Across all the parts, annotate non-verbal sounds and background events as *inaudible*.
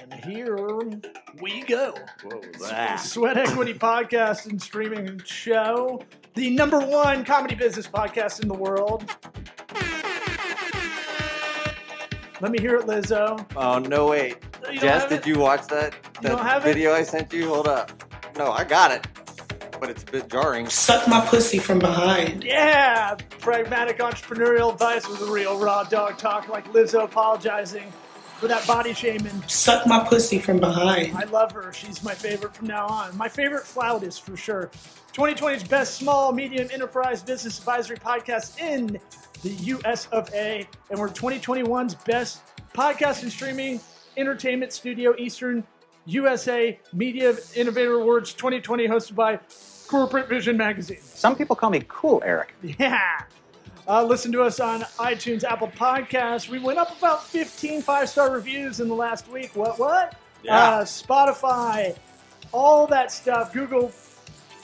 And here we go. What was Sweat Equity Podcast and Streaming Show, the number one comedy business podcast in the world. Let me hear it, Lizzo. Oh no! Wait, You Jess, did you watch that You don't that have it? video I sent you? Hold up. No, I got it, but it's a bit jarring. Suck my pussy from behind. Yeah, pragmatic entrepreneurial advice with a real raw dog talk, like Lizzo apologizing for that body shaming. Suck my pussy from behind. I love her. She's my favorite from now on. My favorite flautist for sure. 2020's best small, medium enterprise business advisory podcast in the US of A. And we're 2021's best podcast and streaming entertainment studio, Eastern USA Media Innovator Awards 2020, hosted by Corporate Vision Magazine. Some people call me Cool Eric. *laughs* Yeah. Uh, listen to us on iTunes, Apple Podcasts. We went up about 15 five star reviews in the last week. What, what? Yeah. Uh, Spotify, all that stuff. Google,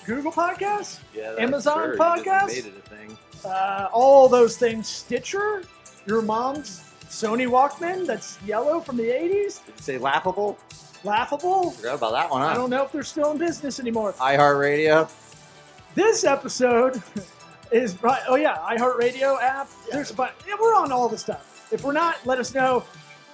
Google Podcasts, Yeah, Amazon podcast? Made it a thing. uh, all those things. Stitcher, your mom's Sony Walkman that's yellow from the 80s. Did you say laughable? Laughable. Forgot about that one. I don't know if they're still in business anymore. iHeartRadio. This episode *laughs* is brought. Oh yeah, iHeartRadio app. There's but. Yeah, we're on all the stuff. If we're not, let us know.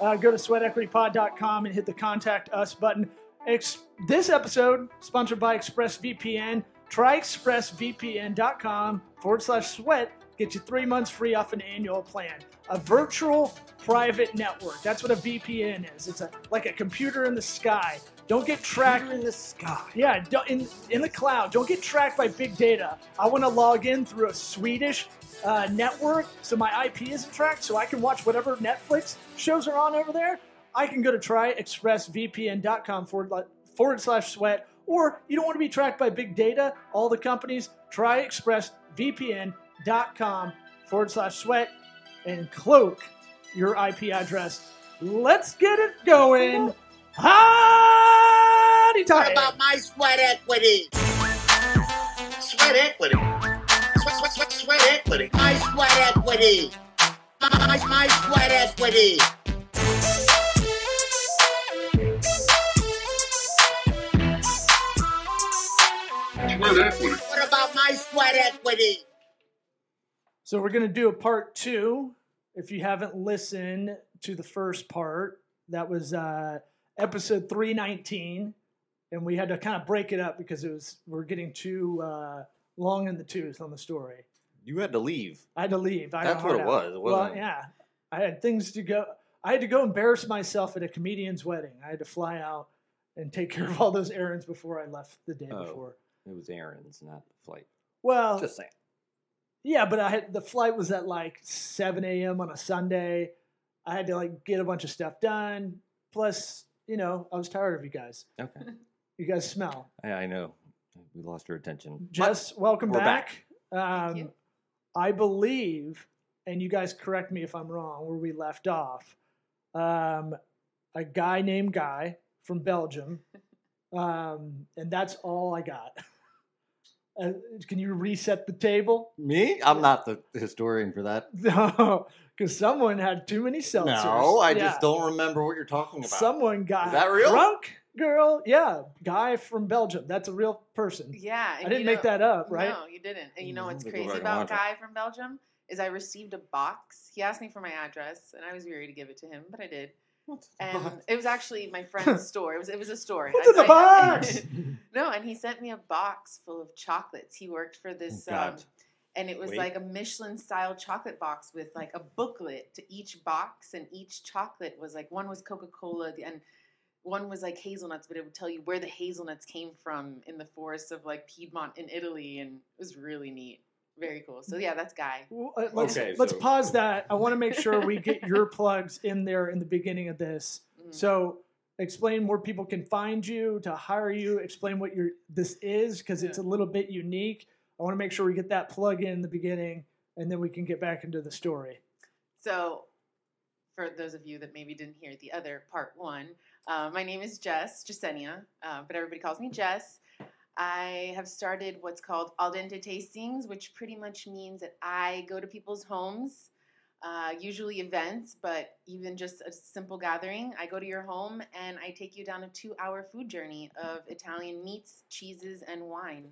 Uh, go to sweatequitypod.com and hit the contact us button. Ex- this episode sponsored by ExpressVPN. Try expressvpn.com forward slash sweat. Get you three months free off an annual plan. A virtual private network. That's what a VPN is. It's a like a computer in the sky. Don't get tracked in the sky. yeah, in in the cloud. Don't get tracked by big data. I want to log in through a Swedish uh, network, so my IP isn't tracked, so I can watch whatever Netflix shows are on over there. I can go to tryexpressvpn.com forward, forward slash sweat, Or you don't want to be tracked by big data. All the companies tryexpressvpn.com forward slash sweat and cloak your IP address. Let's get it going. Howdy What about my sweat equity? Sweat equity. Sweat, sweat, sweat, sweat equity. My sweat equity. My, my sweat equity. What about my sweat equity? So we're gonna do a part two. If you haven't listened to the first part, that was uh, episode three nineteen, and we had to kind of break it up because it was we're getting too uh, long in the tooth on the story. You had to leave. I had to leave. I That's what it out. was. It well, yeah, I had things to go. I had to go embarrass myself at a comedian's wedding. I had to fly out and take care of all those errands before I left the day Oh. before. It was errands, not the flight. Well, Just saying. Yeah, but I had the flight was at like 7 a.m. on a Sunday. I had to like get a bunch of stuff done. Plus, you know, I was tired of you guys. Okay. You guys smell. I, I know. We lost your attention. Jess, welcome we're back. Um. I believe, and you guys correct me if I'm wrong, where we left off. Um, a guy named Guy from Belgium, *laughs* um, and that's all I got. Uh, can you reset the table? Me? I'm not the historian for that. *laughs* No, because someone had too many seltzers. No, I Yeah. just don't remember what you're talking about. Someone got Is that real? drunk, girl. Yeah, guy from Belgium. That's a real person. Yeah, I didn't you make that up, right? No, you didn't. And you know Mm, what's crazy back about. Guy from Belgium is I received a box. He asked me for my address, and I was weary to give it to him, but I did. And *laughs* it was actually my friend's store. It was it was a store. What's I- in the I- box? *laughs* *laughs* no, and he sent me a box full of chocolates. He worked for this, Oh, um, and it was Wait. like a Michelin style chocolate box with like a booklet to each box, and each chocolate was like one was Coca Cola, and one was like hazelnuts, but it would tell you where the hazelnuts came from in the forests of like Piedmont in Italy, and it was really neat. Very cool. So yeah, that's Guy. Well, uh, Let's, Okay, let's so- pause that. I want to make sure we get your *laughs* plugs in there in the beginning of this. Mm. So explain where people can find you to hire you. Explain what your this is because it's a little bit unique. I want to make sure we get that plug in in the beginning, and then we can get back into the story. So, for those of you that maybe didn't hear the other part one, uh, my name is Jess Jasenia, uh, but everybody calls me Jess. I have started what's called al dente tastings, which pretty much means that I go to people's homes uh, usually events, but even just a simple gathering. I go to your home and I take you down a two hour food journey of Italian meats, cheeses, and wine.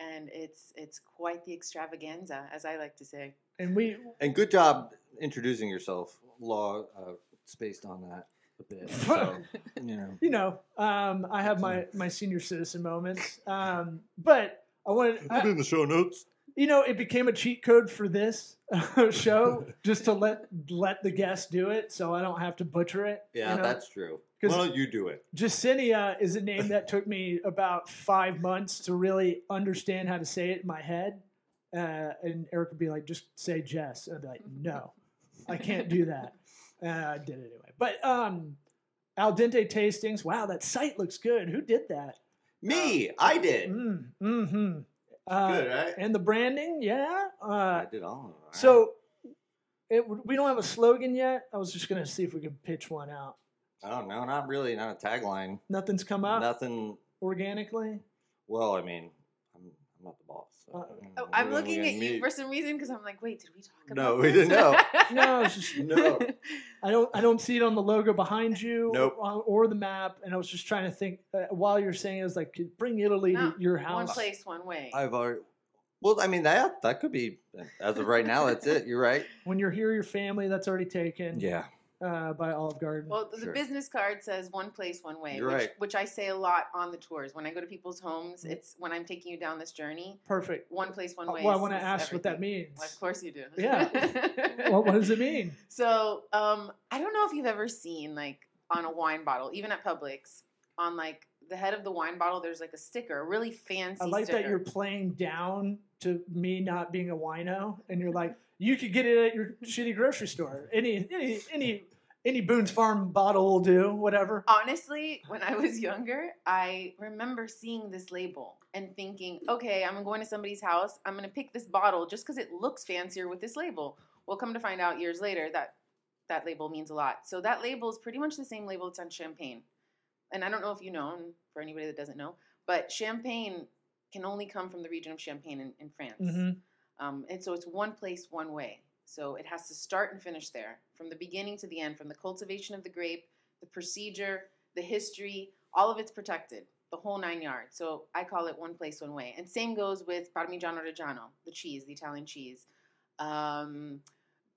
And it's it's quite the extravaganza, as I like to say. And we And good job introducing yourself. Law uh, spaced on that a bit. *laughs* So, you know. you know, um, I have my my senior citizen moments. Um, but I wanted, Put I, in the show notes. you know, it became a cheat code for this *laughs* show just to let let the guests do it, so I don't have to butcher it. Yeah, you know? that's true. 'Cause- Why don't you do it? Jacinia is a name that *laughs* took me about five months to really understand how to say it in my head. Uh, and Eric would be like, just say Jess. And I'd be like, no, I can't do that. Uh, I did it anyway. But um, al dente tastings. Wow, that site looks good. Who did that? Me, I did. Mm, hmm Uh, Good, right? And the branding, yeah. Uh, I did all. of it. so it, we don't have a slogan yet. I was just gonna see if we could pitch one out. Oh no, not. Not really. Not a tagline. Nothing's come up Nothing. organically. Well, I mean, I'm, I'm not the boss. So, Uh, Oh, I'm looking at gonna you for some reason because I'm like, wait, did we talk about No, we this? didn't know. *laughs* No, it's just No. *laughs* I don't I don't see it on the logo behind you Nope. or, or the map. And I was just trying to think uh, while you're saying it, I was like, bring Italy No, to your house." one place, one way. I've already. Well, I mean that that could be as of right now. That's it. You're right. When you're here, your family that's already taken Yeah. Uh, by Olive Garden. Well, the Sure. business card says one place, one way, You're which, right. which I say a lot on the tours. When I go to people's homes, Mm. it's when I'm taking you down this journey. Perfect. One place, one Uh, way. well, I want to is ask what that everything. means. Well, of course you do. Yeah. *laughs* well, what does it mean? So, um, I don't know if you've ever seen like on a wine bottle, even at Publix, on like the head of the wine bottle, there's like a sticker, a really fancy. I like sticker. that you're playing down to me not being a wino, and you're like, you could get it at your shitty grocery store. Any any any any Boone's Farm bottle will do. Whatever. Honestly, when I was younger, I remember seeing this label and thinking, okay, I'm going to somebody's house. I'm going to pick this bottle just because it looks fancier with this label. Well, come to find out years later that that label means a lot. So that label is pretty much the same label that's on champagne. And I don't know if you know, and for anybody that doesn't know, but champagne can only come from the region of Champagne in, in France. hmm Um, and so it's one place, one way. So it has to start and finish there, from the beginning to the end, from the cultivation of the grape, the procedure, the history, all of it's protected, the whole nine yards. So I call it one place, one way. And same goes with Parmigiano Reggiano, the cheese, the Italian cheese, um,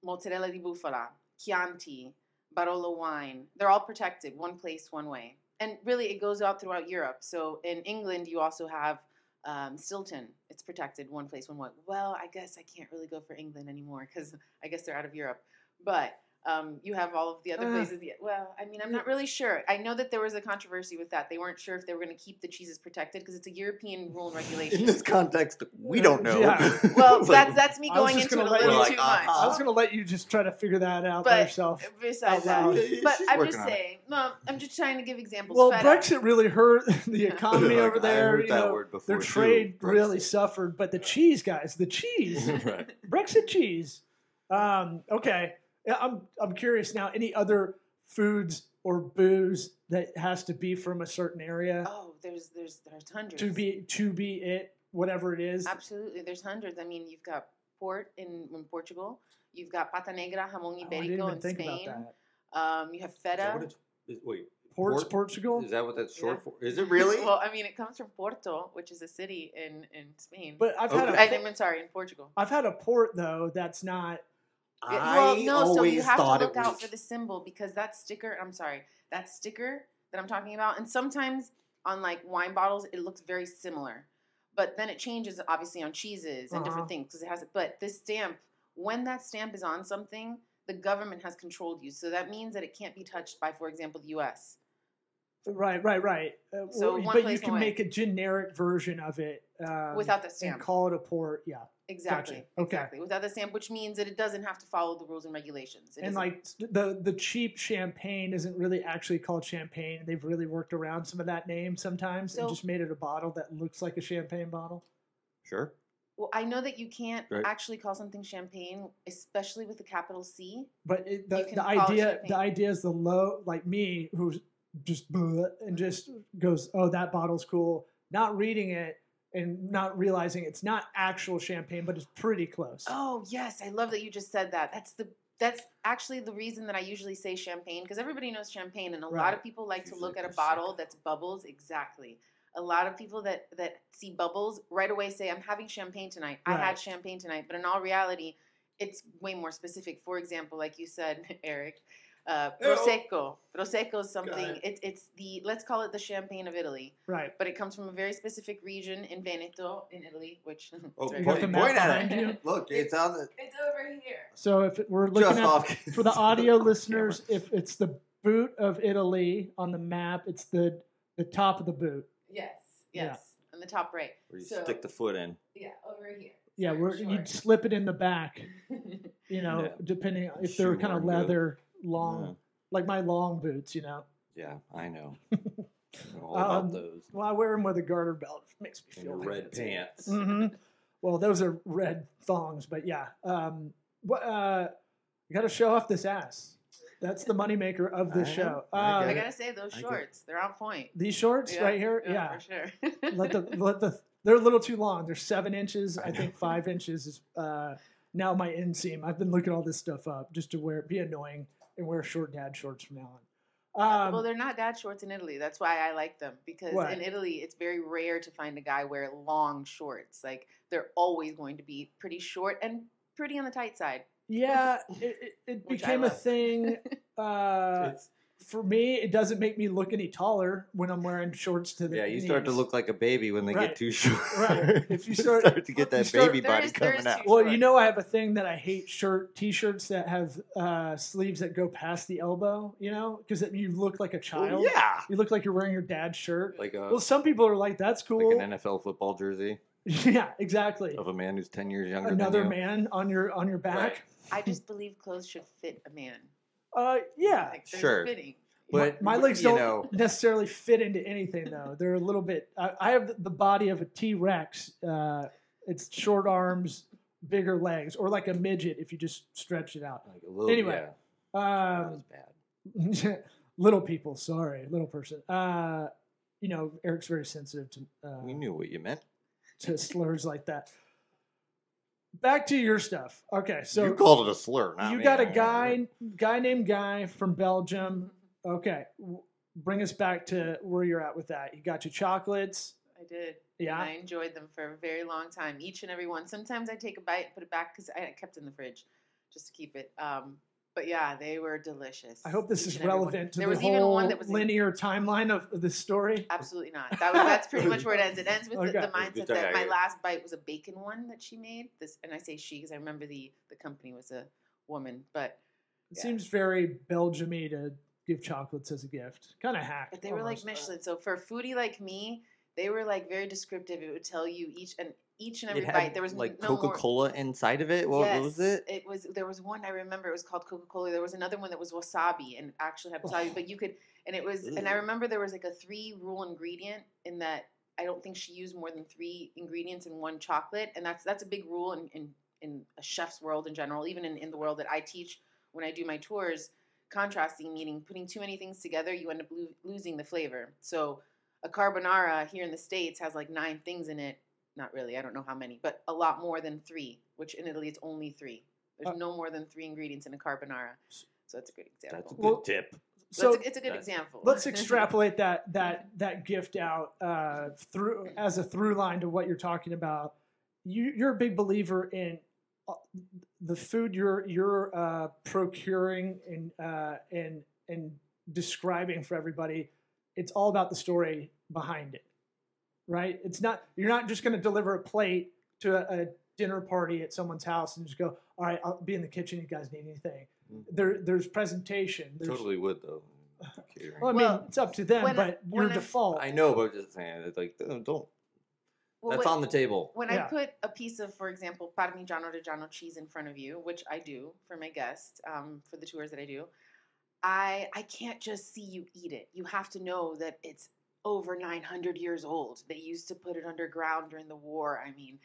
mozzarella di bufala, Chianti, Barolo wine. They're all protected, one place, one way. And really, it goes out throughout Europe. So in England, you also have um, Stilton, it's protected one place, one way. Well, I guess I can't really go for England anymore because I guess they're out of Europe. But um, you have all of the other Uh. places. Yeah, Well, I mean, I'm not really sure. I know that there was a controversy with that. They weren't sure if they were going to keep the cheeses protected because it's a European rule and *laughs* regulation. In this context, we don't know. Yeah. *laughs* well, like, that's that's me going into it a little you- We're too much. I was gonna let you just try to figure that out by yourself. besides that, but She's I'm just saying. No, I'm just trying to give examples. Well, Feta. Brexit really hurt *laughs* the economy Like, over I there. heard you that know, word before their too, trade really suffered, but the cheese, guys, the cheese, right. Brexit cheese. Um, okay, Yeah, I'm I'm curious now. Any other foods or booze that has to be from a certain area Oh, there's there's there's hundreds. to be to be it, whatever it is. Absolutely, there's hundreds. I mean, you've got port in, in Portugal. You've got pata negra, jamón Oh, I didn't ibérico even in think Spain. about that. Um, you have Is that feta. what it's, is, wait, Ports, Port- Portugal. is that what that's short Yeah. for? Is it really? *laughs* well, I mean, it comes from Porto, which is a city in in Spain. But I've had Okay. a, I, I'm sorry, in Portugal. I've had a port though that's not. Well, no, so you have to look it was. out for the symbol because that sticker. I'm sorry, that sticker that I'm talking about, and sometimes on like wine bottles, it looks very similar, but then it changes obviously on cheeses and Uh-huh. different things because it has. it. But this stamp, when that stamp is on something, the government has controlled you, so that means that it can't be touched by, for example, the U.S. Right, right, right. Uh, So but you can one way. make a generic version of it um, without the and stamp. call it a port. Yeah, Exactly. Okay. Exactly. Without the stamp, which means that it doesn't have to follow the rules and regulations. It and isn't- like the the cheap champagne isn't really actually called champagne. They've really worked around some of that name sometimes So- and just made it a bottle that looks like a champagne bottle. Sure. well, I know that you can't Right. actually call something champagne, especially with the capital C. But it, the the idea the idea is the low like me who's just "Bleh," and just goes oh that bottle's cool, not reading it and not realizing it's not actual champagne, but it's pretty close. Oh yes, I love that you just said that. That's the that's actually the reason that I usually say champagne because everybody knows champagne, and a lot of people like to Usually look at a Prosecco. bottle that's bubbles. Exactly. A lot of people that that see bubbles right away say, "I'm having champagne tonight. I had champagne tonight," but in all reality, it's way more specific. For example, like you said, *laughs* Eric. Uh, prosecco. Prosecco is something. ahead. It's it's the let's call it the champagne of Italy, Right. but it comes from a very specific region in Veneto, in Italy, which *laughs* Oh, point, the point at it. Look, it's on the It's over here. So if it, we're looking just at off for the *laughs* audio Camera. listeners, if it's the boot of Italy on the map, it's the the top of the boot. Yes, Yeah. yes, on the top right. Where you So- stick the foot in. Yeah, over here. Yeah, Sorry, where short. you'd slip it in the back. *laughs* You know, Yeah. depending if they're kind of Shoehorn good. leather, long, Yeah. like my long boots. You know, Yeah, I know. *laughs* All about Um, those. well, I wear them with a garter belt. It makes me And feel your like red it's- pants. hmm Well, those are red thongs, but yeah. Um, what uh, you got to show off this ass. That's the moneymaker of this I know. show. I Uh, I gotta say those shorts, they're on point. these shorts right here, yeah. for sure. *laughs* let the *laughs* let the they're a little too long. They're seven inches. I, I think five inches is uh, now my inseam. I've been looking all this stuff up just to wear it be annoying and wear short dad shorts from now on. Um, well, they're not dad shorts in Italy. That's why I like them because What? in Italy it's very rare to find a guy wear long shorts. Like they're always going to be pretty short and pretty on the tight side. yeah, *laughs* it, it, it became a thing. *laughs* Uh, It's- for me, it doesn't make me look any taller when I'm wearing shorts to the yeah, you start to look like a baby when they Right. get too short. Right. If you *laughs* start- to get that start- baby body is- coming out. Well, you know, I have a thing that I hate shirt t-shirts that have uh, sleeves that go past the elbow. You know, because you look like a child. Well, yeah. You look like you're wearing your dad's shirt. Like a Well, some people are like, "That's cool." like an NFL football jersey *laughs* yeah, exactly. of a man who's ten years younger Another than you. man on your on your back. I just believe clothes should fit a man. Uh, yeah. Like Sure. fitting. But my, my legs you don't know, necessarily fit into anything though. They're a little bit. I, I have the body of a T Rex. Uh, it's short arms, bigger legs, or like a midget if you just stretch it out. like a little, Anyway, yeah, that Um, was bad. *laughs* little people, sorry, little person. Uh, you know, Eric's very sensitive to uh, We knew what you meant. to slurs like that. Back to your stuff. Okay, so you called it a slur. Not you me. got a guy guy named Guy from Belgium. Okay, bring us back to where you're at with that. You got your chocolates. I did. Yeah. And I enjoyed them for a very long time, each and every one. Sometimes I take a bite, put it back because I kept it in the fridge just to keep it. Um, but yeah, they were delicious. I hope this is and every one. relevant to there the was whole even one that was in- linear timeline of of the story. Absolutely not. That was that's pretty much where it ends. It ends with Okay. the, the It mindset that my last bite was a bacon one that she made. This, and I say she because I remember the the company was a woman, but It Yeah. seems very Belgium-y to give chocolates as a gift. Kind of hack. but they were like almost. Michelin. So for a foodie like me, they were like very descriptive. It would tell you each and each and every had bite. There was like no Coca Cola inside of it. What was it? It was there was one I remember. It was called Coca Cola. There was another one that was wasabi and actually had wasabi. Oh. But you could and it was and I remember there was like a three rule ingredient in that I don't think she used more than three ingredients in one chocolate, and that's that's a big rule in in, in a chef's world in general, even in, in the world that I teach when I do my tours. Contrasting meaning putting too many things together, you end up lo- losing the flavor. So a carbonara here in the states has like nine things in it not really. I don't know how many, but a lot more than three. Which in Italy it's only three. There's Uh, no more than three ingredients in a carbonara. So that's a good example. That's a good Well, tip. So that's a, it's a good example. let's *laughs* extrapolate that that that gift out uh, through as a through line to what you're talking about. You, you're a big believer in uh, the food you're you're uh, procuring and uh, and and describing for everybody. It's all about the story behind it, right? It's not you're not just going to deliver a plate to a, a dinner party at someone's house and just go, all right, I'll be in the kitchen. You guys need anything? Mhm. There, there's presentation. There's, Totally would though. *laughs* Catering. well, I mean, Well, it's up to them, when I- but when your default. I know, but just saying, it's like don't. don't- Well, that's when- on the table. When Yeah. I put a piece of, for example, Parmigiano Reggiano cheese in front of you, which I do for my guests, um, for the tours that I do, I I can't just see you eat it. You have to know that it's over 900 years old. They used to put it underground during the war. I mean,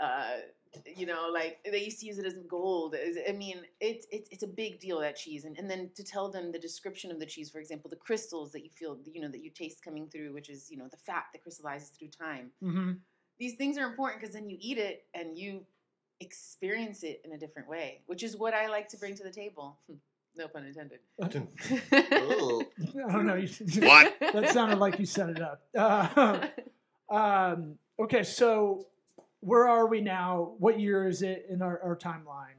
uh, you know, like they used to use it as gold. I mean, it's it's it's a big deal that cheese, and and then to tell them the description of the cheese, for example, the crystals that you feel, you know, that you taste coming through, which is you know the fat that crystallizes through time hmm these things are important because then you eat it and you experience it in a different way, which is what I like to bring to the table. No pun intended. Ooh. *laughs* I don't know. You, *laughs* What? that sounded like you set it up. Uh, *laughs* um, okay, so where are we now? What year is it in our, our timeline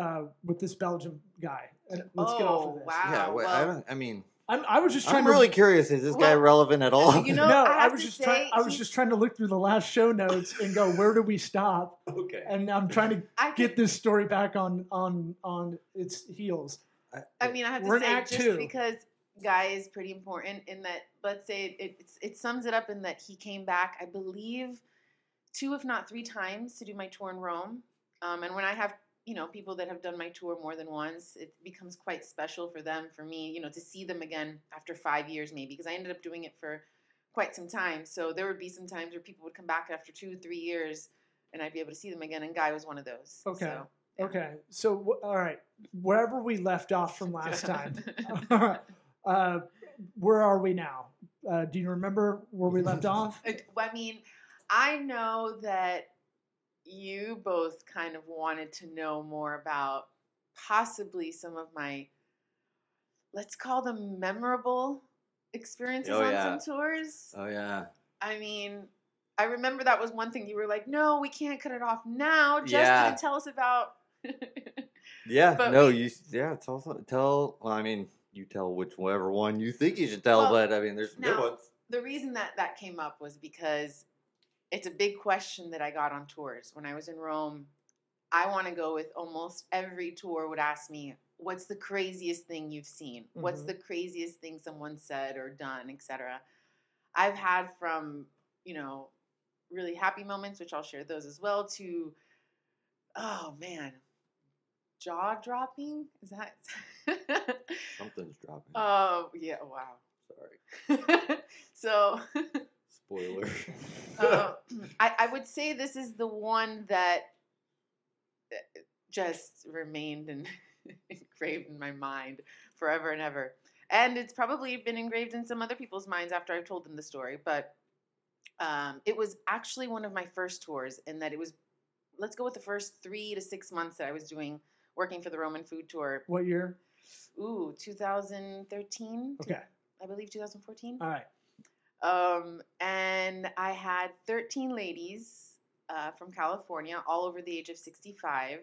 uh, with this Belgian guy? Let's get off of Oh, this. wow. yeah, wait, I well- don't. I mean, I'm, I was just trying I'm to really curious. Is this guy relevant at all? you know, *laughs* no, I I, was to just trying. I was just trying to look through the last show notes and go, where do we stop? *laughs* okay. And I'm trying to I could- get this story back on on on its heels. I mean, I have We're to say just Two. because Guy is pretty important in that. Let's say it, it it sums it up in that he came back, I believe, two if not three times to do my tour in Rome. Um, and when I have you know people that have done my tour more than once, it becomes quite special for them, for me, you know, to see them again after five years maybe because I ended up doing it for quite some time. So there would be some times where people would come back after two, three years, and I'd be able to see them again. And Guy was one of those. Okay. So, yeah. Okay, so all right, wherever we left off from last time, *laughs* *laughs* uh, where are we now? Uh, do you remember where we left *laughs* off? I I mean, I know that you both kind of wanted to know more about possibly some of my, let's call them memorable experiences Oh, on yeah. some tours. Oh yeah. I mean, I remember that was one thing you were like, no, we can't cut it off now. Justin, Yeah. tell us about. *laughs* Yeah. But no, we- you. Yeah. Tell. Tell. Well, I mean, you tell whichever one you think you should tell, Well, but I mean, there's some good now- ones. the reason that that came up was because it's a big question that I got on tours when I was in Rome. I want to go with almost every tour would ask me, "What's the craziest thing you've seen? What's Mhm. the craziest thing someone said or done, etc." I've had from you know really happy moments, which I'll share those as well, to oh man, jaw dropping. Is that? *laughs* Something's dropping. Oh yeah! Wow. Sorry. *laughs* so *laughs* Spoiler. uh, *laughs* I, I would say this is the one that uh, just remained and *laughs* engraved in my mind forever and ever. And it's probably been engraved in some other people's minds after I've told them the story. But um, it was actually one of my first tours, in that it was, let's go with the first three to six months that I was doing working for the Roman Food Tour. What year? Ooh, 2013? Okay, I believe 2014. all right. Um, and I had 13 ladies uh, from California, all over the age of 65,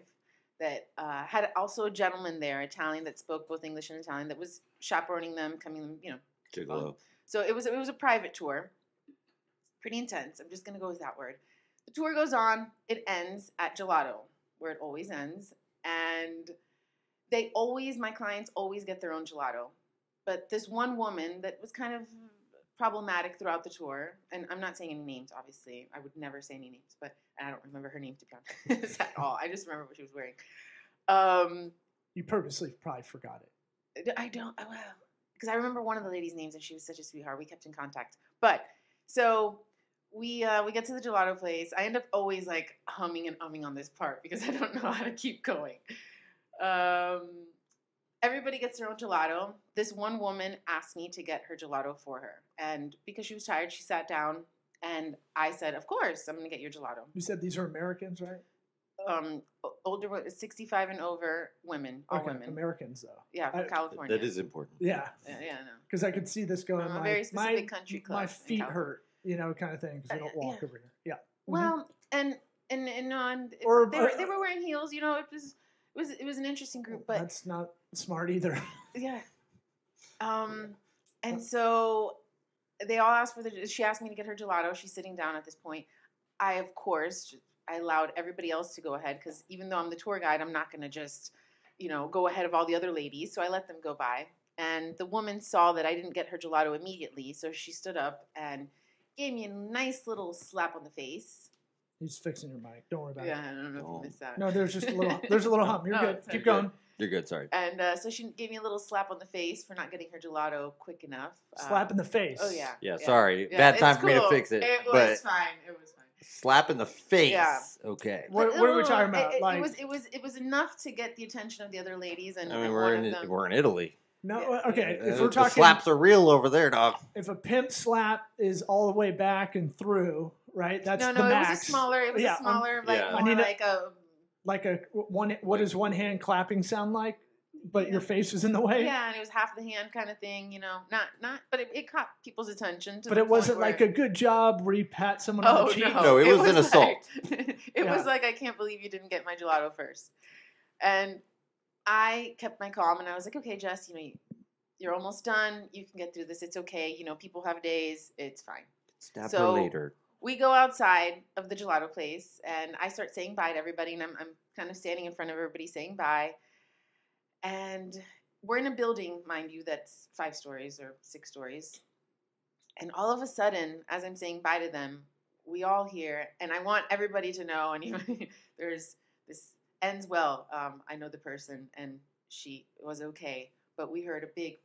that uh, had also a gentleman there, Italian, that spoke both English and Italian, that was chaperoning them, coming, you know. Gigolo. So it was it was a private tour, pretty intense. I'm just gonna go with that word. The tour goes on. It ends at Gelato, where it always ends, and they always my clients always get their own gelato. But this one woman that was kind of problematic throughout the tour, and I'm not saying any names, obviously. I would never say any names, but and I don't remember her name to be honest *laughs* at all. I just remember what she was wearing. Um, You purposely probably forgot it. I don't. oh, Well, because I remember one of the ladies' names, and she was such a sweetheart. We kept in contact. But so we uh, we get to the gelato place. I end up always like humming and umming on this part because I don't know how to keep going. Um, everybody gets their own gelato. This one woman asked me to get her gelato for her, and because she was tired, she sat down. And I said, "Of course, I'm going to get your gelato." You said these are Americans, right? Um, older, wo- 65 and over women, all okay, women. Americans though. yeah, from I- California. That is important. Yeah, Yeah, yeah, no. because I could see this going. From a my, very specific my, country My club in feet hurt, you know, kind of thing. Because we Uh, don't walk yeah. over here. Yeah. Mhm. Well, and and and on Or, they were uh, they were wearing heels. You know, it was it was it was an interesting group, but that's not smart either. *laughs* yeah. Um, and so they all asked for the. She asked me to get her gelato. She's sitting down at this point. I of course I allowed everybody else to go ahead because even though I'm the tour guide, I'm not going to just you know go ahead of all the other ladies. So I let them go by. And the woman saw that I didn't get her gelato immediately, so she stood up and gave me a nice little slap on the face. He's fixing your mic. Don't worry about Yeah, it. Yeah, I don't know if Don't. you missed that. No, there's just a little. *laughs* There's a little hump. You're No, good. it's Keep okay. going. You're good. Sorry. And uh, so she gave me a little slap on the face for not getting her gelato quick enough. Uh, Slap in the face. Oh yeah. Yeah. Sorry. Yeah, Bad it's time for me to fix it. It but was fine. It was fine. slap in the face. Yeah. Okay. What, But, what are we uh, talking about? It, it, like, it was it was it was enough to get the attention of the other ladies, and, I mean, and we're in them. we're in Italy. no. yeah. uh, Okay, Uh, if we're the talking, slaps are real over there, dog. if a pimp slap is all the way back and through, right? That's no, the no, it was a smaller. It was Yeah, a um, smaller, like yeah. I more need like a like a one. What does one hand clapping sound like? But your face was in the way. yeah, and it was half the hand kind of thing. You know, not not, but it, it caught people's attention. To But it wasn't point like a good job where you pat someone on Oh the cheek. no! No, it *laughs* was an like- assault. *laughs* it Yeah. was like I can't believe you didn't get my gelato first, and I kept my calm and I was like, okay, Jess, you know, you're almost done. You can get through this. It's okay. You know, people have days. It's fine. Stab So- later. We go outside of the gelato place and I start saying bye to everybody and I'm, I'm kind of standing in front of everybody saying bye. And we're in a building, mind you, that's five stories or six stories. And all of a sudden, as I'm saying bye to them, we all hear, and I want everybody to know, and *laughs* even there's this ends well. Um, I know the person and she was okay, but we heard a big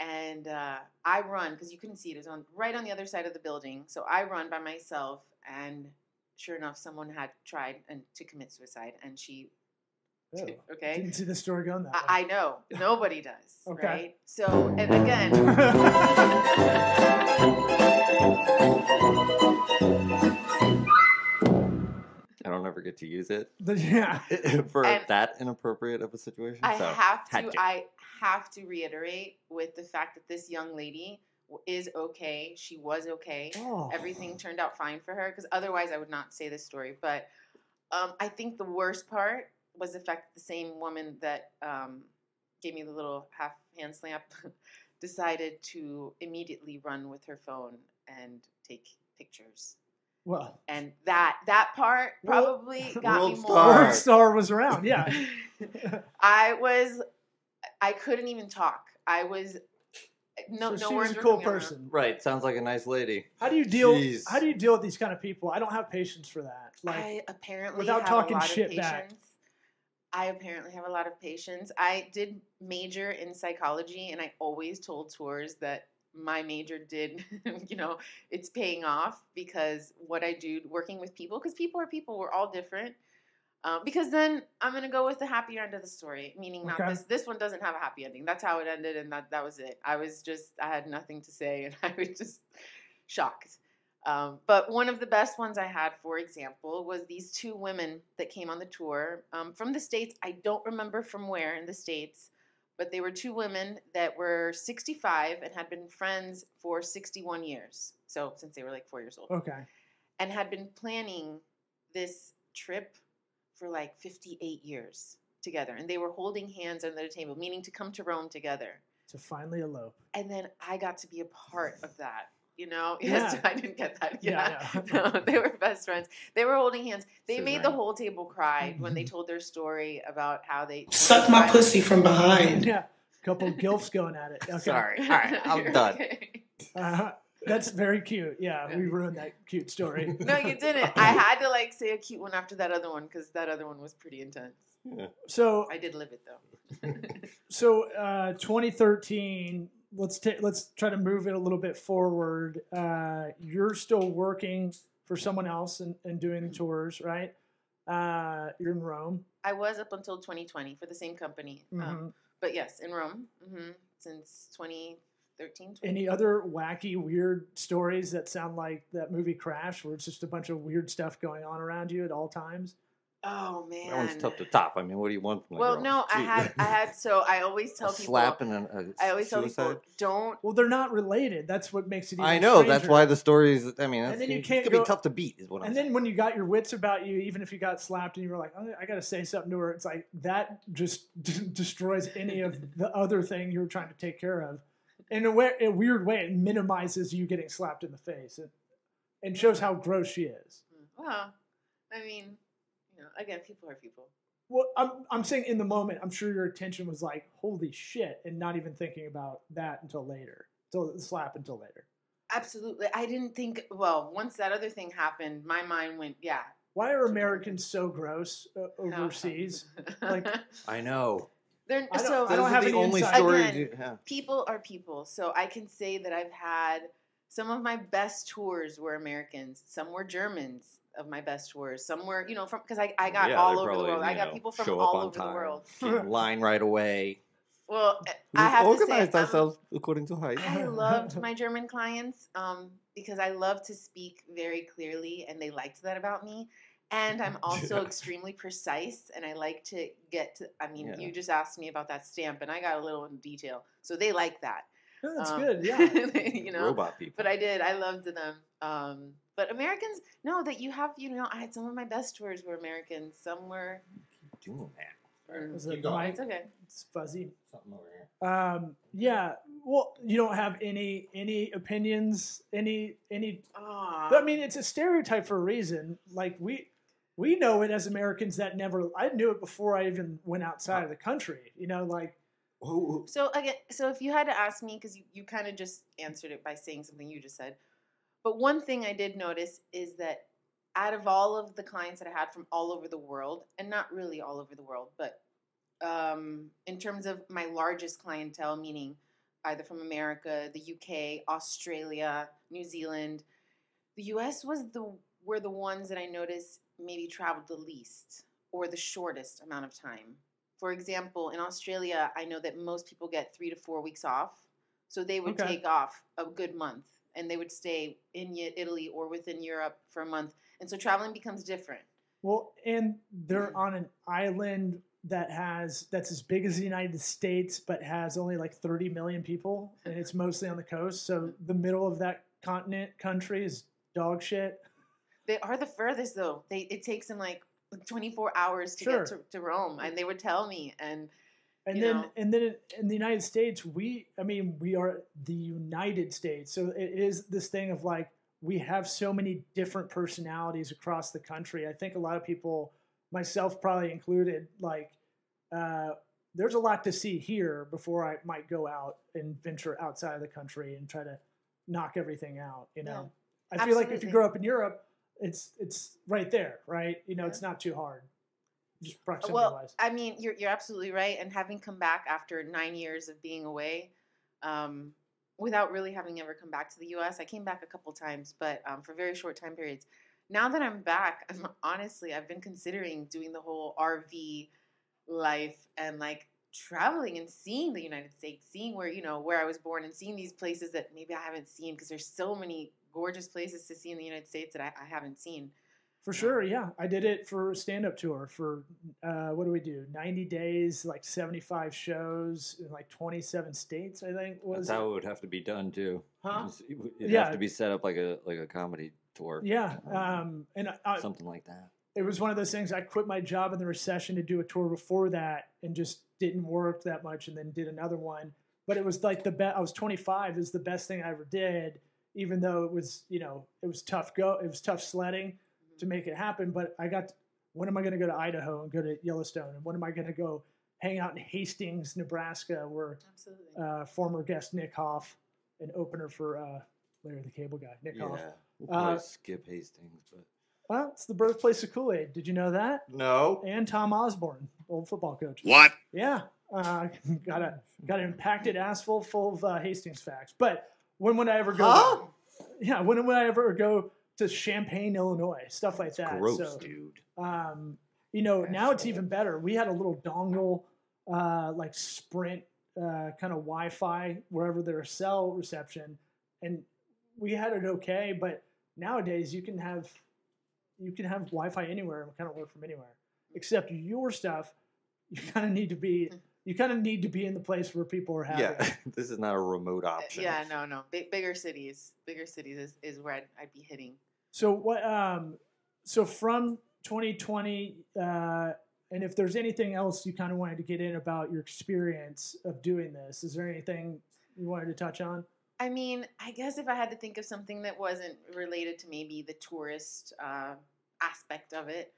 and uh, I run because you couldn't see it. It was on right on the other side of the building. So I run by myself, and sure enough, someone had tried and to commit suicide, and she. Oh, Okay, Didn't see the story going that way. I, I know nobody does. Okay. Right. So and again, I don't ever get to use it *laughs* yeah. *laughs* for And- that inappropriate of a situation. I so have had to, I have to reiterate with the fact that this young lady is okay. She was okay. Oh. everything turned out fine for her because otherwise I would not say this story. But um, I think the worst part was the fact that the same woman that um, gave me the little half hand slap *laughs* decided to immediately run with her phone and take pictures. Well, And that that part probably *laughs* got me more. star. World Star was around. Yeah. *laughs* I was, I couldn't even talk. I was no so no she words was a cool coming out of her. person. right. Sounds like a nice lady. How do you deal? Jeez. How do you deal with these kind of people? I don't have patience for that. Like, I apparently without have talking a lot shit of back. I apparently have a lot of patience. I did major in psychology, and I always told tours that my major did, *laughs* you know, it's paying off because what I do working with people, because people are people, we're all different. Um, because then I'm gonna go with the happier end of the story, meaning not this. This one doesn't have a happy ending. That's how it ended, and that that was it. I was just I had nothing to say, *laughs* and I was just shocked. Um, but one of the best ones I had, for example, was these two women that came on the tour um, from the States. I don't remember from where in the States, but they were two women that were 65 and had been friends for 61 years. So, since they were like four years old, okay. and had been planning this trip for like 58 years together. And they were holding hands under the table, meaning to come to Rome together To finally elope. and then I got to be a part of that. You know, *laughs* Yeah. yes, I didn't get that. Yeah, Yeah, yeah. *laughs* no, they were best friends. They were holding hands. They This is made the whole table cry mm-hmm. when they told their story about how they *laughs* Suck my pussy from behind. Yeah. Couple gilfs going at it. Okay. Sorry. All right. I'm You're done. okay. Uh-huh. That's very cute. Yeah, we ruined that cute story. *laughs* No, you didn't. I had to like say a cute one after that other one because that other one was pretty intense. Yeah. So, I did live it though. *laughs* so uh, 2013. Let's take. Let's try to move it a little bit forward. Uh, you're still working for someone else and, and doing tours, right? Uh, you're in Rome. I was up until 2020 for the same company. Um, Mhm. but yes, in Rome hmm since 2013. Any other wacky, weird stories that sound like that movie Crash, where it's just a bunch of weird stuff going on around you at all times? Oh man. That one's tough to top. I mean, what do you want from a Well, girl? no, I Gee. had, I had. So I always *laughs* tell a people. slap and a, a I always tell suicide? people, don't. Well, they're not related. That's what makes it. Even I know. That's why the stories. I mean, that's, then you it's can't gonna go- be tough to beat. Is what I'm And saying. then when you got your wits about you, even if you got slapped and you were like, oh, I got to say something to her, it's like that just d- *laughs* destroys any of the other thing you were trying to take care of. In a, way, a weird way, it minimizes you getting slapped in the face and, and shows how gross she is. Well, I mean, you know, again, people are people. Well, I'm, I'm saying in the moment, I'm sure your attention was like, holy shit, and not even thinking about that until later, until the slap until later. Absolutely. I didn't think. Well, once that other thing happened, my mind went, yeah. Why are Americans so gross uh, no. overseas? *laughs* Like- I know. They're, I so I don't have are the only insight. stories. Again, yeah. people are people. So I can say that I've had some of my best tours were Americans. Some were Germans of my best tours. Some were, you know, from because I, I got Yeah, all they're over the world. I got know, people from show up all on over the world. *laughs* *laughs* line right away. Well, We've *laughs* I have to say, organized I'm- ourselves according to height. I loved my German clients um, because I love to speak very clearly, and they liked that about me. And I'm *laughs* also extremely precise, and I like to get to. I mean, Yeah. you just asked me about that stamp, and I got a little in detail, so they like that. No, that's Um, good. Yeah. *laughs* you know, Robot people. but I did. I loved them. Um, but Americans, no, that you have. You know, I had some of my best tours were Americans. Some were. doing that. mm, Was Keep it going. It's okay. It's fuzzy. Something over here. Um, yeah. Well, you don't have any any opinions, any any. Aw. I mean, it's a stereotype for a reason. Like we we know it as Americans that never. I knew it before I even went outside of the country. You know, like Who- So again, so if you had to ask me, because you, you kind of just answered it by saying something you just said, but one thing I did notice is that out of all of the clients that I had from all over the world, and not really all over the world, but um, in terms of my largest clientele, meaning either from America, the UK, Australia, New Zealand, the US was the were the ones that I noticed maybe traveled the least or the shortest amount of time. For example, in Australia, I know that most people get three to four weeks off. So they would Okay. take off a good month and they would stay in Italy or within Europe for a month. And so traveling becomes different. Well, and they're mm. on an island that has that's as big as the United States, but has only like 30 million people, and it's *laughs* mostly on the coast. So mm. the middle of that continent country is dog shit. They are the furthest though. They it takes them like 24 hours to Sure. get to, to Rome, and they would tell me. And And then know. and then in the United States, we I mean we are the United States, so it is this thing of like we have so many different personalities across the country. I think a lot of people, myself probably included, like uh, there's a lot to see here before I might go out and venture outside of the country and try to knock everything out. You know, I feel like if you grow up in Europe, it's it's right there, right? You know, it's not too hard. Just proximity well, wise. I mean, you're you're absolutely right. And having come back after nine years of being away, um, without really having ever come back to the U.S., I came back a couple times, but um, for very short time periods. Now that I'm back, *laughs* I'm, honestly, I've been considering doing the whole RV life and like traveling and seeing the United States, seeing where you know where I was born, and seeing these places that maybe I haven't seen because there's so many gorgeous places to see in the United States that I, I haven't seen. For sure, yeah. I did it for a stand-up tour for uh, what do we do? Ninety days, like seventy-five shows in like twenty-seven states. I think was. That's how it would have to be done too. Huh? It would it'd Yeah. have to be set up like a like a comedy tour. Yeah, um, and I, I, something like that. it was one of those things. I quit my job in the recession to do a tour before that, and just didn't work that much, and then did another one. But it was like the best. I was 25. Is the best thing I ever did, even though it was you know it was tough go. It was tough sledding to make it happen. But I got. When am I going to go to Idaho and go to Yellowstone? And when am I going to go hang out in Hastings, Nebraska, where uh, former guest Nick Hoff, an opener for uh, Larry the Cable Guy. Nick Yeah, Hoff. we'll Uh, skip Hastings, but Well, it's the birthplace of Kool Aid. Did you know that? no. And Tom Osborne, old football coach. What? Yeah, uh, *laughs* got a got an impacted asphalt full of uh, Hastings facts. But when would I ever go? Huh? Yeah, when would I ever go to Champaign, Illinois? Stuff like that. Gross, so, dude. um, you know, now it's even better. We had a little dongle, uh, like Sprint uh, kind of Wi-Fi wherever there's cell reception, and we had it okay. But nowadays, you can have you can have Wi-Fi anywhere and kind of work from anywhere. Except your stuff, you kind of need to be you kind of need to be in the place where people are happy. Yeah, *laughs* this is not a remote Uh, option. Yeah, no, no. Big, bigger cities, bigger cities is, is where I'd, I'd be hitting. So what? Um, so from 2020, uh, and if there's anything else you kind of wanted to get in about your experience of doing this, is there anything you wanted to touch on? I mean, I guess if I had to think of something that wasn't related to maybe the tourist uh, aspect of it,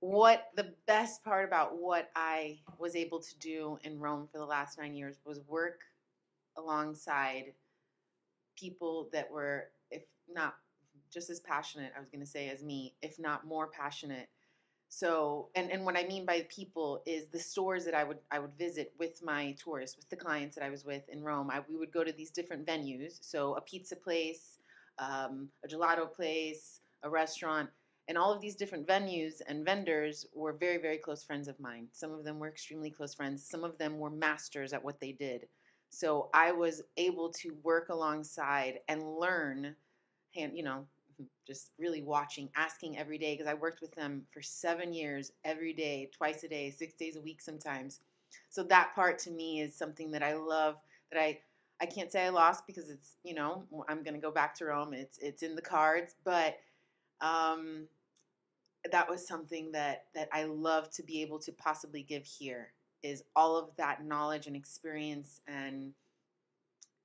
what the best part about what I was able to do in Rome for the last nine years was work alongside people that were, if not just as passionate, I was going to say, as me, if not more passionate. So, and, and what I mean by people is the stores that I would I would visit with my tourists, with the clients that I was with in Rome. I, we would go to these different venues, so a pizza place, um, a gelato place, a restaurant, And all of these different venues and vendors were very, very close friends of mine. Some of them were extremely close friends. Some of them were masters at what they did. So I was able to work alongside and learn, hand, you know, *laughs* just really watching, asking every day because I worked with them for seven years, every day, twice a day, six days a week sometimes. So that part to me is something that I love. That I I can't say I lost because it's you know I'm gonna go back to Rome. It's it's in the cards, but um, that was something that that I love to be able to possibly give here is all of that knowledge and experience and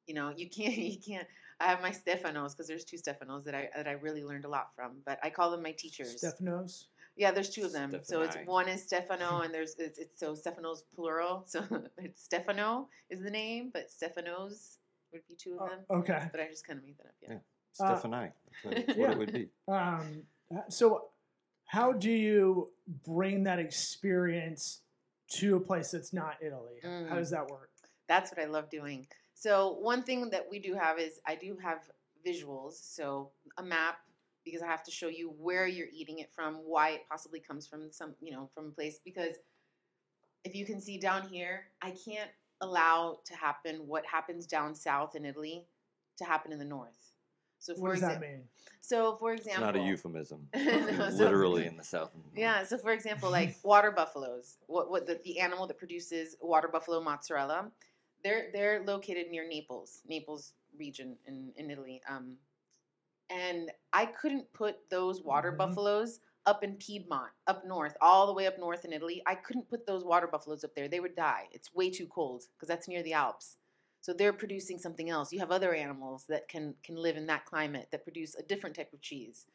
you know you can't *laughs* you can't I have my Stefanos because there's two Stefanos that I that I really learned a lot from but I call them my teachers Stefanos. yeah there's two of them so it's one is Stefano *laughs* and there's it's, it's so Stefanos plural so *laughs* it's Stefano is the name but Stefanos would be two of Oh, them okay. but I just kind of made that up yeah. Yeah. Uh, what yeah. it would be. Um, so, how do you bring that experience to a place that's not Italy? How Mm. does that work? That's what I love doing. So one thing that we do have is I do have visuals, so a map because I have to show you where you're eating it from, why it possibly comes from some, you know, from a place because if you can see down here, I can't allow to happen what happens down south in Italy to happen in the north. So for What does that example, mean? so for It's example, not a euphemism. *laughs* No, so- Literally in the south. yeah. So, for example, like *laughs* water buffaloes, what what the, the animal that produces water buffalo mozzarella, they're they're located near Naples, Naples region in in Italy. Um, and I couldn't put those water Mhm. buffaloes up in Piedmont, up north, all the way up north in Italy. I couldn't put those water buffaloes up there; they would die. It's way too cold because that's near the Alps. So they're producing something else. You have other animals that can can live in that climate that produce a different type of cheese.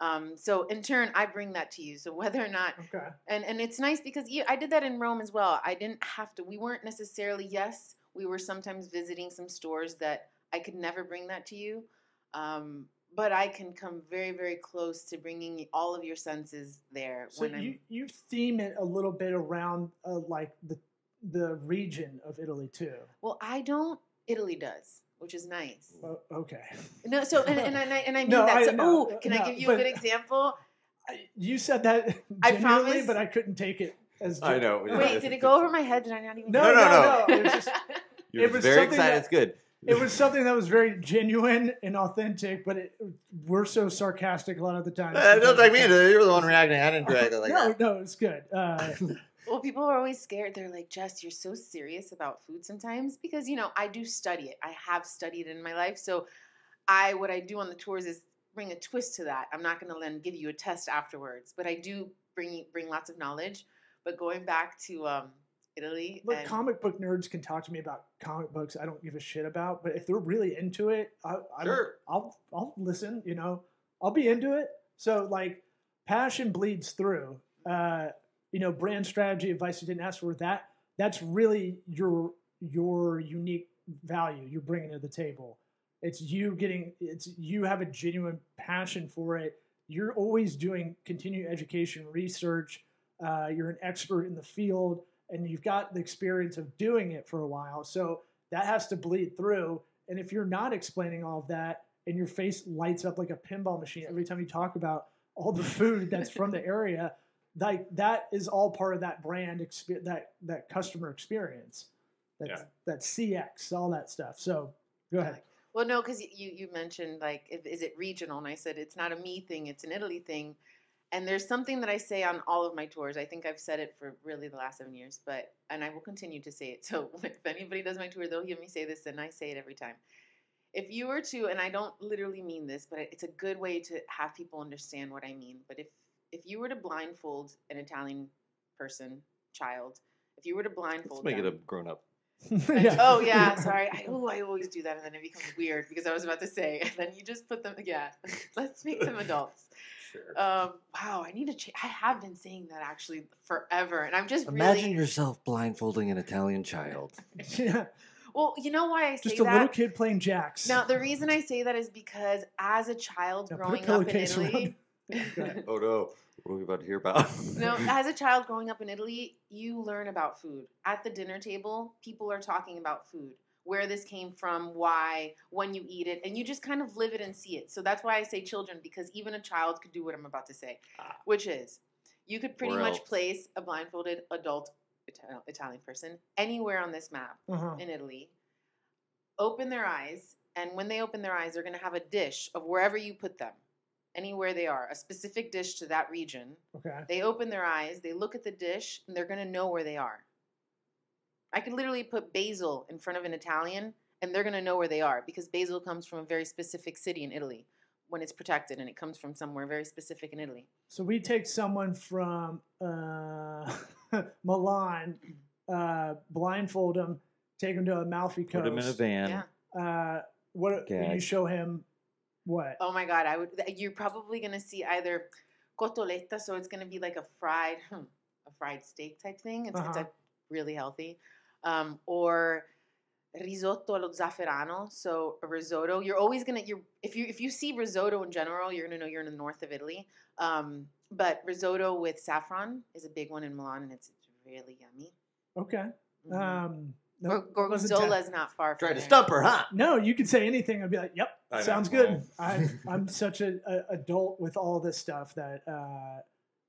Um, so in turn, I bring that to you. So *laughs* whether or not, Okay. and and it's nice because you, I did that in Rome as well. I didn't have to. We weren't necessarily. Yes, we were sometimes visiting some stores that I could never bring that to you, um, but I can come very very close to bringing all of your senses there So when you I'm. you theme it a little bit around uh, like the the region of Italy too. Well, I don't. Italy does, which is nice. Oh, okay. No, so and and, and I and I mean *laughs* No, that. I- So, no, oh, can no, I give you a good example? You said that I *laughs* genuinely, promise- but I couldn't take it as. I know. Wait, did it go over my head? Did I not even? No, No, no, no, no. no. It was just *laughs* You're It was very excited. that- It's good. it was something that was very genuine and authentic, but it, we're so sarcastic a lot of the time. Uh, don't take me into it. You're the one reacting. I didn't react like no, that. no, it's good. Uh, Well, people are always scared. They're like, Jess, you're so serious about food sometimes because you know I do study it. I have studied it in my life. So, I what I do on the tours is bring a twist to that. I'm not going to then give you a test afterwards, but I do bring bring lots of knowledge. But going back to um, Italy, look, comic book nerds can talk to me about comic books. I don't give a shit about, but if they're really into it, I, I don't- Sure. I'll I'll listen. You know, I'll be into it. So like, passion bleeds through. Uh, you know, brand strategy advice you didn't ask for that. That's really your your unique value you're bringing to the table. It's you getting. It's you have a genuine passion for it. You're always doing continuing education, research. Uh, you're an expert in the field, and you've got the experience of doing it for a while. So that has to bleed through. And if you're not explaining all of that, and your face lights up like a pinball machine every time you talk about all the food that's from the *laughs* area, like that is all part of that brand expe- that that customer experience. That's Yeah. that CX, all that stuff. So go ahead. Well, no, because you you mentioned like, is it regional? And I said it's not a me thing; it's an Italy thing. And there's something that I say on all of my tours. I think I've said it for really the last seven years, but and I will continue to say it. *laughs* So if anybody does my tour, they'll hear me say this, and I say it every time. If you were to, and I don't literally mean this, but it's a good way to have people understand what I mean. But if if you were to blindfold an Italian person, child, if you were to blindfold Let's make it a grown up. *laughs* yeah. Oh yeah, *laughs* sorry. I, oh, I always do that, and then it becomes weird because I was about to say, and then you just put them. Yeah, *laughs* let's make them adults. Sure. Um, wow, I need to. Cha- I have been saying that actually forever, and I'm just Imagine really. yourself blindfolding an Italian child. yeah. Well, you know why I say Just a that. little kid playing jacks. Now, the reason I say that is because as a child Now put a growing up in pillowcase around Italy, Go ahead. *laughs* Oh no! What are we about to hear about? no, *laughs* as a child growing up in Italy, you learn about food. At the dinner table, people are talking about food. where this came from, why, when you eat it, and you just kind of live it and see it. So that's why I say children because even a child could do what I'm about to say, Ah. which is you could pretty Or much else. place a blindfolded adult Italian person anywhere on this map Uh-huh. in Italy, open their eyes, and when they open their eyes, they're going to have a dish of wherever you put them, anywhere they are, a specific dish to that region. Okay. They open their eyes, they look at the dish, and they're going to know where they are. I could literally put basil in front of an Italian, and they're going to know where they are because basil comes from a very specific city in Italy when it's protected, and it comes from somewhere very specific in Italy. So we take someone from uh, *laughs* Milan, uh, blindfold him, take him to Amalfi Coast. Put him in a van. Yeah. Uh, what you show him? What? Oh my god, I would. You're probably gonna see either cotoletta, so it's gonna be like a fried, hmm, a fried steak type thing. It's, it's Uh-huh. like really healthy, um, or risotto allo zafferano, so a risotto. You're always gonna you're if you if you see risotto in general, you're gonna know you're in the north of Italy. Um, but risotto with saffron is a big one in Milan, and it's, it's really yummy. Okay. Mhm. Um, no, Gor- wasn't Gorgonzola is not far from Try to there. stump her, huh? No, you could say anything. I'd be like, "Yep, I know. sounds *laughs* good." I, I'm such a, a adult with all this stuff that uh,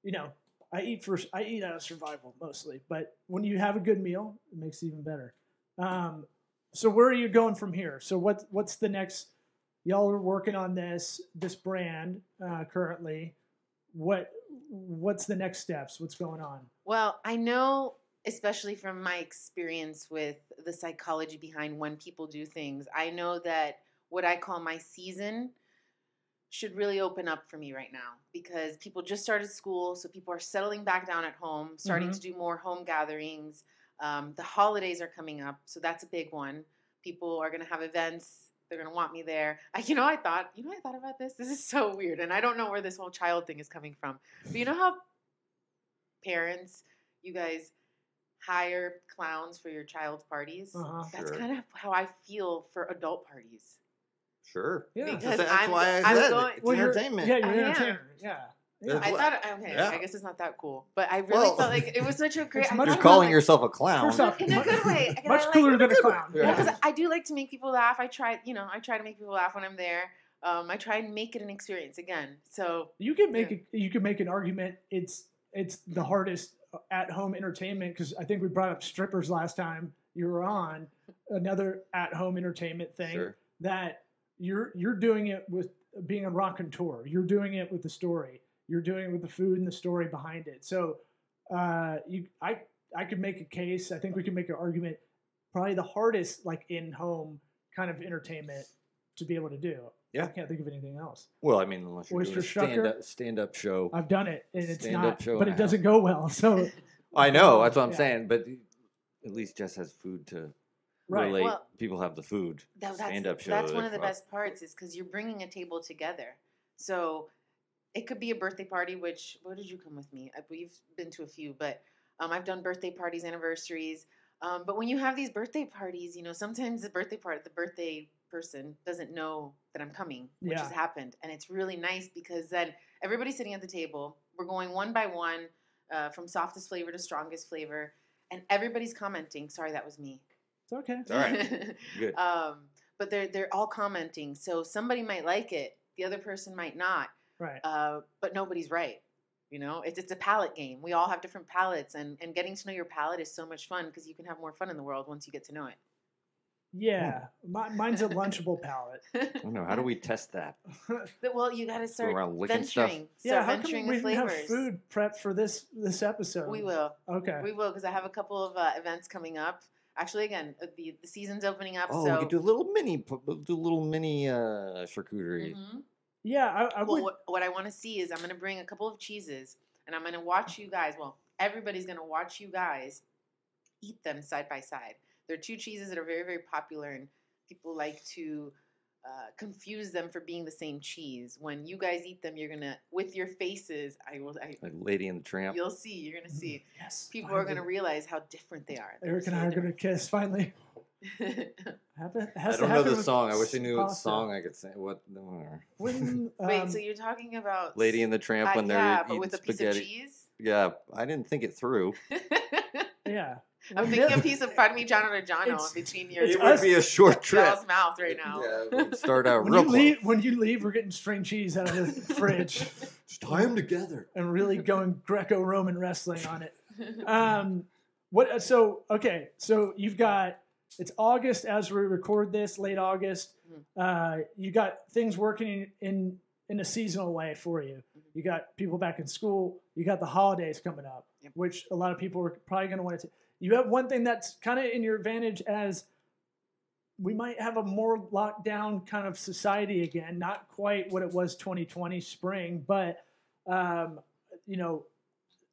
you know. I eat for I eat out of survival mostly, but when you have a good meal, it makes it even better. Um, so where are you going from here? So what what's the next? Y'all are working on this this brand uh, currently. What what's the next steps? What's going on? Well, I know, especially from my experience with the psychology behind when people do things, I know that what I call my season should really open up for me right now because people just started school, so people are settling back down at home, starting Mhm. to do more home gatherings. Um, the holidays are coming up, so that's a big one. People are going to have events. They're going to want me there. I, *laughs* you know, I thought, you know, I thought about this. *laughs* This is so weird, and I don't know where this whole child thing is coming from. But you know how parents, you guys hire clowns for your child's parties? Uh-huh. That's Sure. kind of how I feel for adult parties. Sure. Yeah. Because that's I'm- why I I'm said going- it's Well, you're- entertainment. Yeah, you're an entertainer. Yeah. yeah. I thought, okay, yeah. I guess it's not that cool, but I really Well- felt like it was such a great. *laughs* I much You're calling like- yourself a clown. First off, in a good way. Much like- cooler than a clown. Yeah. Yeah. because I do like to make people laugh. I try, you know, I try to make people laugh when I'm there. Um, I try and make it an experience again. So You can make Yeah. a, you can make an argument. It's it's the hardest at home entertainment because I think we brought up strippers last time you were on another at home entertainment thing Sure. that you're you're doing it with being a rock and tour. You're doing it with the story. You're doing it with the food and the story behind it. So uh, you I I could make a case. I think we could make an argument. Probably the hardest like in home kind of entertainment to be able to do. Yeah. I can't think of anything else. Well, I mean, unless you're Oyster doing a stand Shucker? up, stand up show. I've done it, and it's Stand-up not, show but and it a doesn't go well. So *laughs* I know that's what I'm Yeah. saying, but at least Jess has food to right, relate. Well- People have the food. that, that's stand up show. that's one of the if, best parts is because you're bringing a table together. So it could be a birthday party. Which where did you come with me? I, we've been to a few, but um, I've done birthday parties, anniversaries. Um, but when you have these birthday parties, you know sometimes the birthday part, the birthday person doesn't know that I'm coming, which Yeah. has happened, and it's really nice because then everybody's sitting at the table. We're going one by one, uh, from softest flavor to strongest flavor, and everybody's commenting. Sorry, that was me. It's okay. It's All right. *laughs* Good. um, but they're they're all commenting. So somebody might like it, the other person might not. Right. Uh, but nobody's right. You know, it's it's a palate game. We all have different palates, and and getting to know your palate is so much fun because you can have more fun in the world once you get to know Yeah, *laughs* mi- mine's a lunchable palate. *laughs* I don't know. How do we test that? But, *laughs* well, you got to start around licking stuff? venturing. yeah, Start how venturing come we with didn't flavors. have food prep for this this episode? We will. Okay. We will because I have a couple of uh, events coming up. Actually, again, uh, the the season's opening up. Oh, so we could do a little mini, pu- do a little mini uh, charcuterie. Mhm. yeah, I, I Well, would. what, what I want to see is I'm going to bring a couple of cheeses and I'm going to watch you guys. Well, everybody's going to watch you guys eat them side by side. There are two cheeses that are very, very popular, and people like to uh, confuse them for being the same cheese. When you guys eat them, you're gonna, with your faces, I will, I, Like Lady and the Tramp. you'll see. You're gonna see. Yes. People are gonna realize how different they are. They're Eric and I are gonna kiss finally. *laughs* different. Happen, I don't know the song. I wish I knew what pasta. song I could say. What? no. When, *laughs* Wait, um, so you're talking about Lady and the Tramp uh, when they're yeah, eating but with a piece spaghetti. of cheese. Yeah, I didn't think it through. *laughs* yeah, I'm thinking a piece of Parmigiano Reggiano It's- between your it's It would be a short trip. y'all's mouth right now. Yeah, start out When real you close. leave, when you leave, we're getting string cheese out of the *laughs* fridge Just tie them together. and really going Greco-Roman wrestling on it. *laughs* Um, what? So okay, so you've got it's August as we record this, late August. Uh, you got things working in, in in a seasonal way for you. You got people back in school. You got the holidays coming up, Yep. which a lot of people are probably going to want to. You have one thing that's kind of in your advantage as we might have a more lockdown kind of society again. Not quite what it was 2020 spring, but um, you know,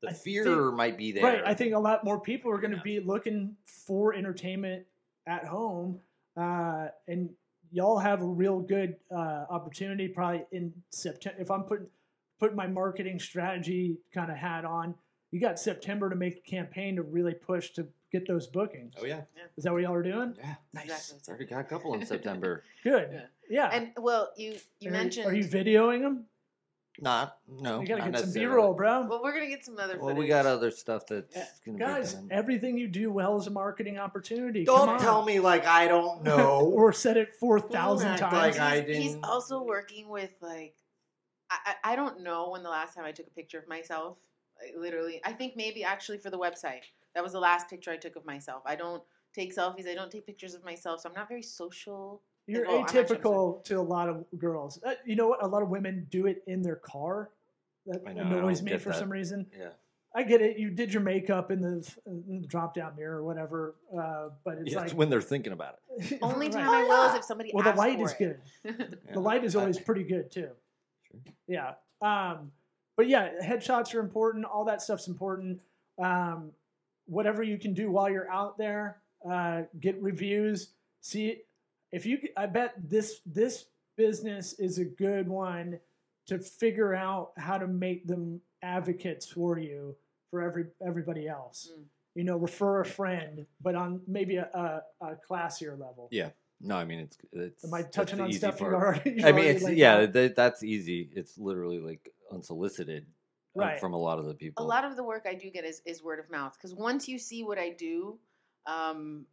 The I fear think- might be there. Right. I think a lot more people are going to Yeah. be looking for entertainment at home, uh, and y'all have a real good uh, opportunity probably in September. If I'm putting putting my marketing strategy kind of hat on, you got September to make a campaign to really push to get those bookings. Oh yeah. Is that what y'all are doing? Yeah. nice. exactly what's Already got a couple in September. *laughs* Good. Yeah. Yeah. And well, you you Are- mentioned Are you videoing them? Not no. you got to not get some. B-roll, bro. well, we're gonna get some other. Well, we got other stuff that's Yeah, gonna Guys, be done. everything you do well is a marketing opportunity. Don't tell me like I don't *laughs* know. or said it four thousand times. like I he's, he's didn't- He's also working with like I, I I don't know when the last time I took a picture of myself. Like, literally, I think maybe actually for the website. That was the last picture I took of myself. I don't take selfies. I don't take pictures of myself, so I'm not very social. You're I'm actually- atypical to a lot of girls. Uh, you know what? A lot of women do it in their car. That I know, annoys don't me for that. some reason. yeah. I get it. You did your makeup in the, in the drop down mirror or whatever, uh, but it's Yeah, like it's when they're thinking about it. *laughs* *laughs* Only Right. time I will is if somebody Well, the light for is it. good. Yeah. *laughs* The light is always pretty good too. Sure. Yeah. Um, but yeah, headshots are important. All that stuff's important. Um, whatever you can do while you're out there, uh, get reviews. See if you. I bet this this business is a good one to figure out how to make them advocates for you for every everybody else. Mm. You know, refer a friend, but on maybe a, a, a classier level. Yeah. No, I mean it's it's. Am I touching on easy stuff you already? *laughs* you've I mean, already it's laid yeah, that, that's easy. It's literally like unsolicited um, Right. from a lot of the people. a lot of the work I do get is, is word of mouth because once you see what I do, um,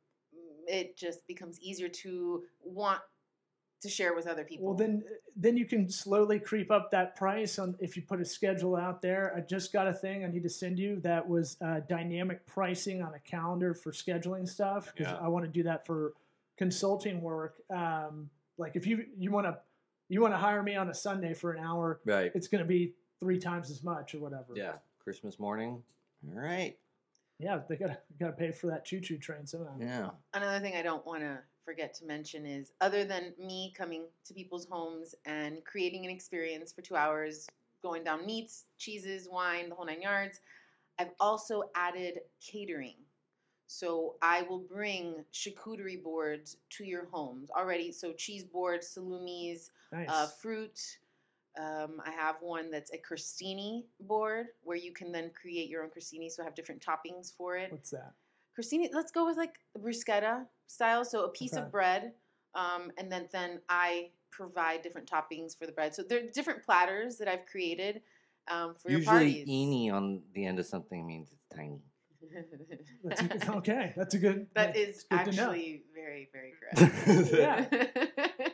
it just becomes easier to want to share with other people. Well, then, then you can slowly creep up that price on if you put a schedule out there. I just got a thing I need to send you that was uh, dynamic pricing on a calendar for scheduling stuff because Yeah. I want to do that for consulting work. Um, like if you you want to you want to hire me on a Sunday for an hour, right. it's going to be three times as much or whatever. Yeah. Christmas morning. All right. yeah, they got to got to pay for that choo choo train somehow. Yeah. Another thing I don't want to forget to mention is other than me coming to people's homes and creating an experience for two hours, going down meats, cheeses, wine, the whole nine yards, I've also added catering. So I will bring charcuterie boards to your homes already. So cheese boards, salumis, Nice. uh, fruit. Um, I have one that's a crostini board where you can then create your own crostini. So I have different toppings for it. What's that? Crostini, let's go with like bruschetta style. So a piece Okay. of bread, um, and then then I provide different toppings for the bread. So there are different platters that I've created um, for your parties. Usually, parties. eeny on the end of something means it's tiny. That's a, *laughs* okay. That's a good. that that's is good actually very very *laughs* correct. Yeah.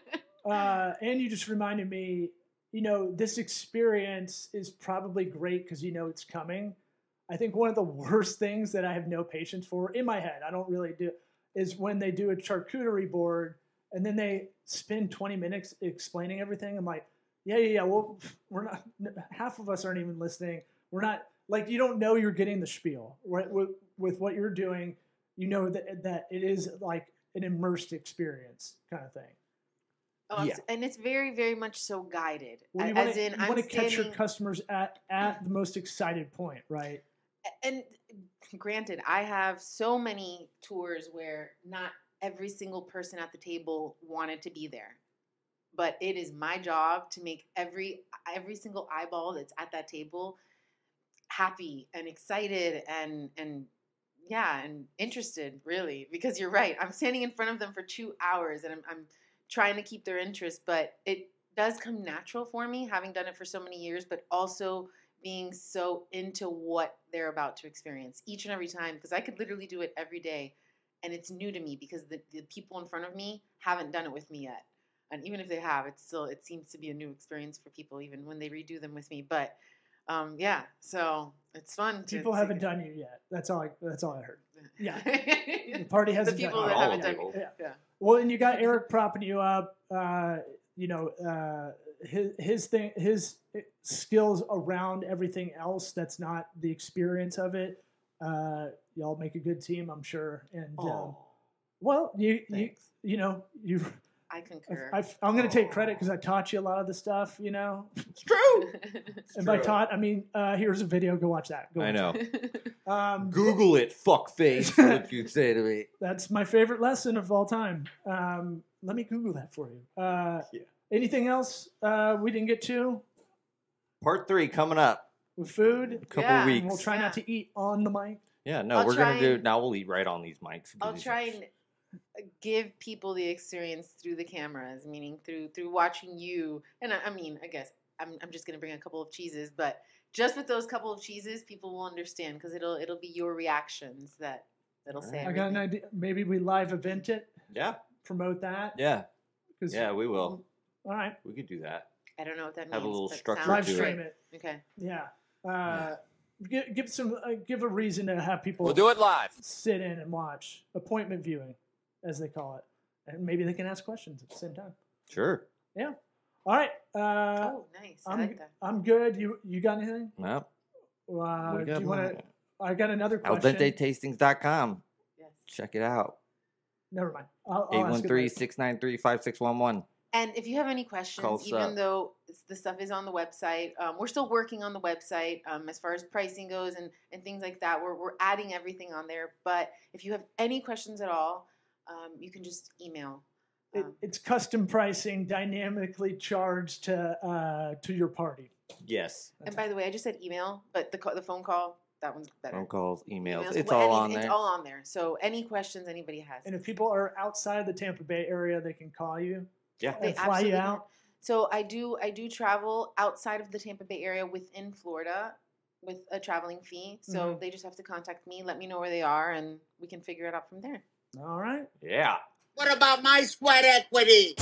*laughs* uh, and you just reminded me, you know, this experience is probably great because you know it's coming. I think one of the worst things that I have no patience for in my head, I don't really do, is when they do a charcuterie board and then they spend 20 minutes explaining everything. I'm like, yeah, yeah, yeah. Well, we're not, half of us aren't even listening. We're not, like, you don't know you're getting the spiel. Right? With, with what you're doing, you know that, that it is like an immersed experience kind of thing. Oh, Yeah. and it's very very much so guided. Well, you a- want as to in, you I'm want to catch your customers at at the most excited point, right? and granted, I have so many tours where not every single person at the table wanted to be there. But it is my job to make every every single eyeball that's at that table happy and excited and and yeah, and interested really because you're right. I'm standing in front of them for 2 hours and I'm I'm trying to keep their interest, but it does come natural for me having done it for so many years, but also being so into what they're about to experience each and every time because I could literally do it every day and it's new to me because the, the people in front of me haven't done it with me yet. And even if they have, it's still it seems to be a new experience for people even when they redo them with me. But um, yeah, so it's fun. People to haven't get- done you yet. That's all. I, that's all I heard. Yeah. The *laughs* the party hasn't The people done that you. Haven't done people. Yeah. yeah. Well, and you got Eric propping you up. Uh, you know, uh, his his thing, his skills around everything else. That's not the experience of it. Uh, y'all make a good team, I'm sure. And um, Oh, well, you you thanks. you know you. I concur. I, am going to take credit because I taught you a lot of the stuff. You know, *laughs* It's true. and by true. taught I mean uh, here's a video. Go watch that. Go I watch know. it. Um, Google it, fuckface. what you say to me? *laughs* That's my favorite lesson of all time. Um, let me Google that for you. Uh, Yeah. Anything else uh, we didn't get to Part three coming up. with food? A couple Yeah. And weeks. we'll try not to eat on the mic. Yeah, no, I'll we're gonna do. and- Now we'll eat right on these mics. I'll try and give people the experience through the cameras, meaning through through watching you. And I, I mean, I guess I'm I'm just gonna bring a couple of cheeses, but just with those couple of cheeses, people will understand because it'll it'll be your reactions that that'll say. I got an idea. Maybe we live event it, Yeah, promote that. yeah, 'cause- yeah. We will. All right. We could do that. I don't know what that means. Have a little but structure Live to it. stream great. it. Okay. Yeah. Uh, give, give some. Uh, give a reason to have people We'll do it live. sit in and watch appointment viewing, as they call it, and maybe they can ask questions at the same time. Sure. Yeah. All right. Uh, oh, nice. I I'm like that. I'm good. You you got anything? Well, Uh, do you want to? I got another question. dentetastings.com. Yes. Check it out. Never mind. I'll, I'll 813-693-5611. And if you have any questions, Call even up. though the stuff is on the website, um, we're still working on the website um, as far as pricing goes and, and things like that. We're, we're adding everything on there. But if you have any questions at all, um, you can just email. It, Um, it's custom pricing, dynamically charged to uh, to your party. Yes. and by the way, I just said email, but the, ca- the phone call, that one's better. Phone calls, emails. Emails, It's wha- all any- on It's there. all on there. So any questions anybody has. And if people are outside the Tampa Bay area, they can call you Yeah. They and fly absolutely you can. out. So I do I do travel outside of the Tampa Bay area within Florida with a traveling fee. So Mhm. they just have to contact me, let me know where they are, and we can figure it out from there. All right. Yeah. What about my sweat equity?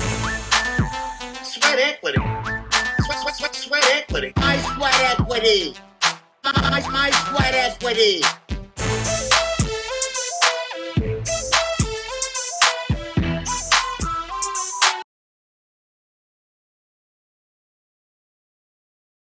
Sweat equity. Sweat, sweat, sweat, sweat equity. My sweat equity. My, my, my sweat equity.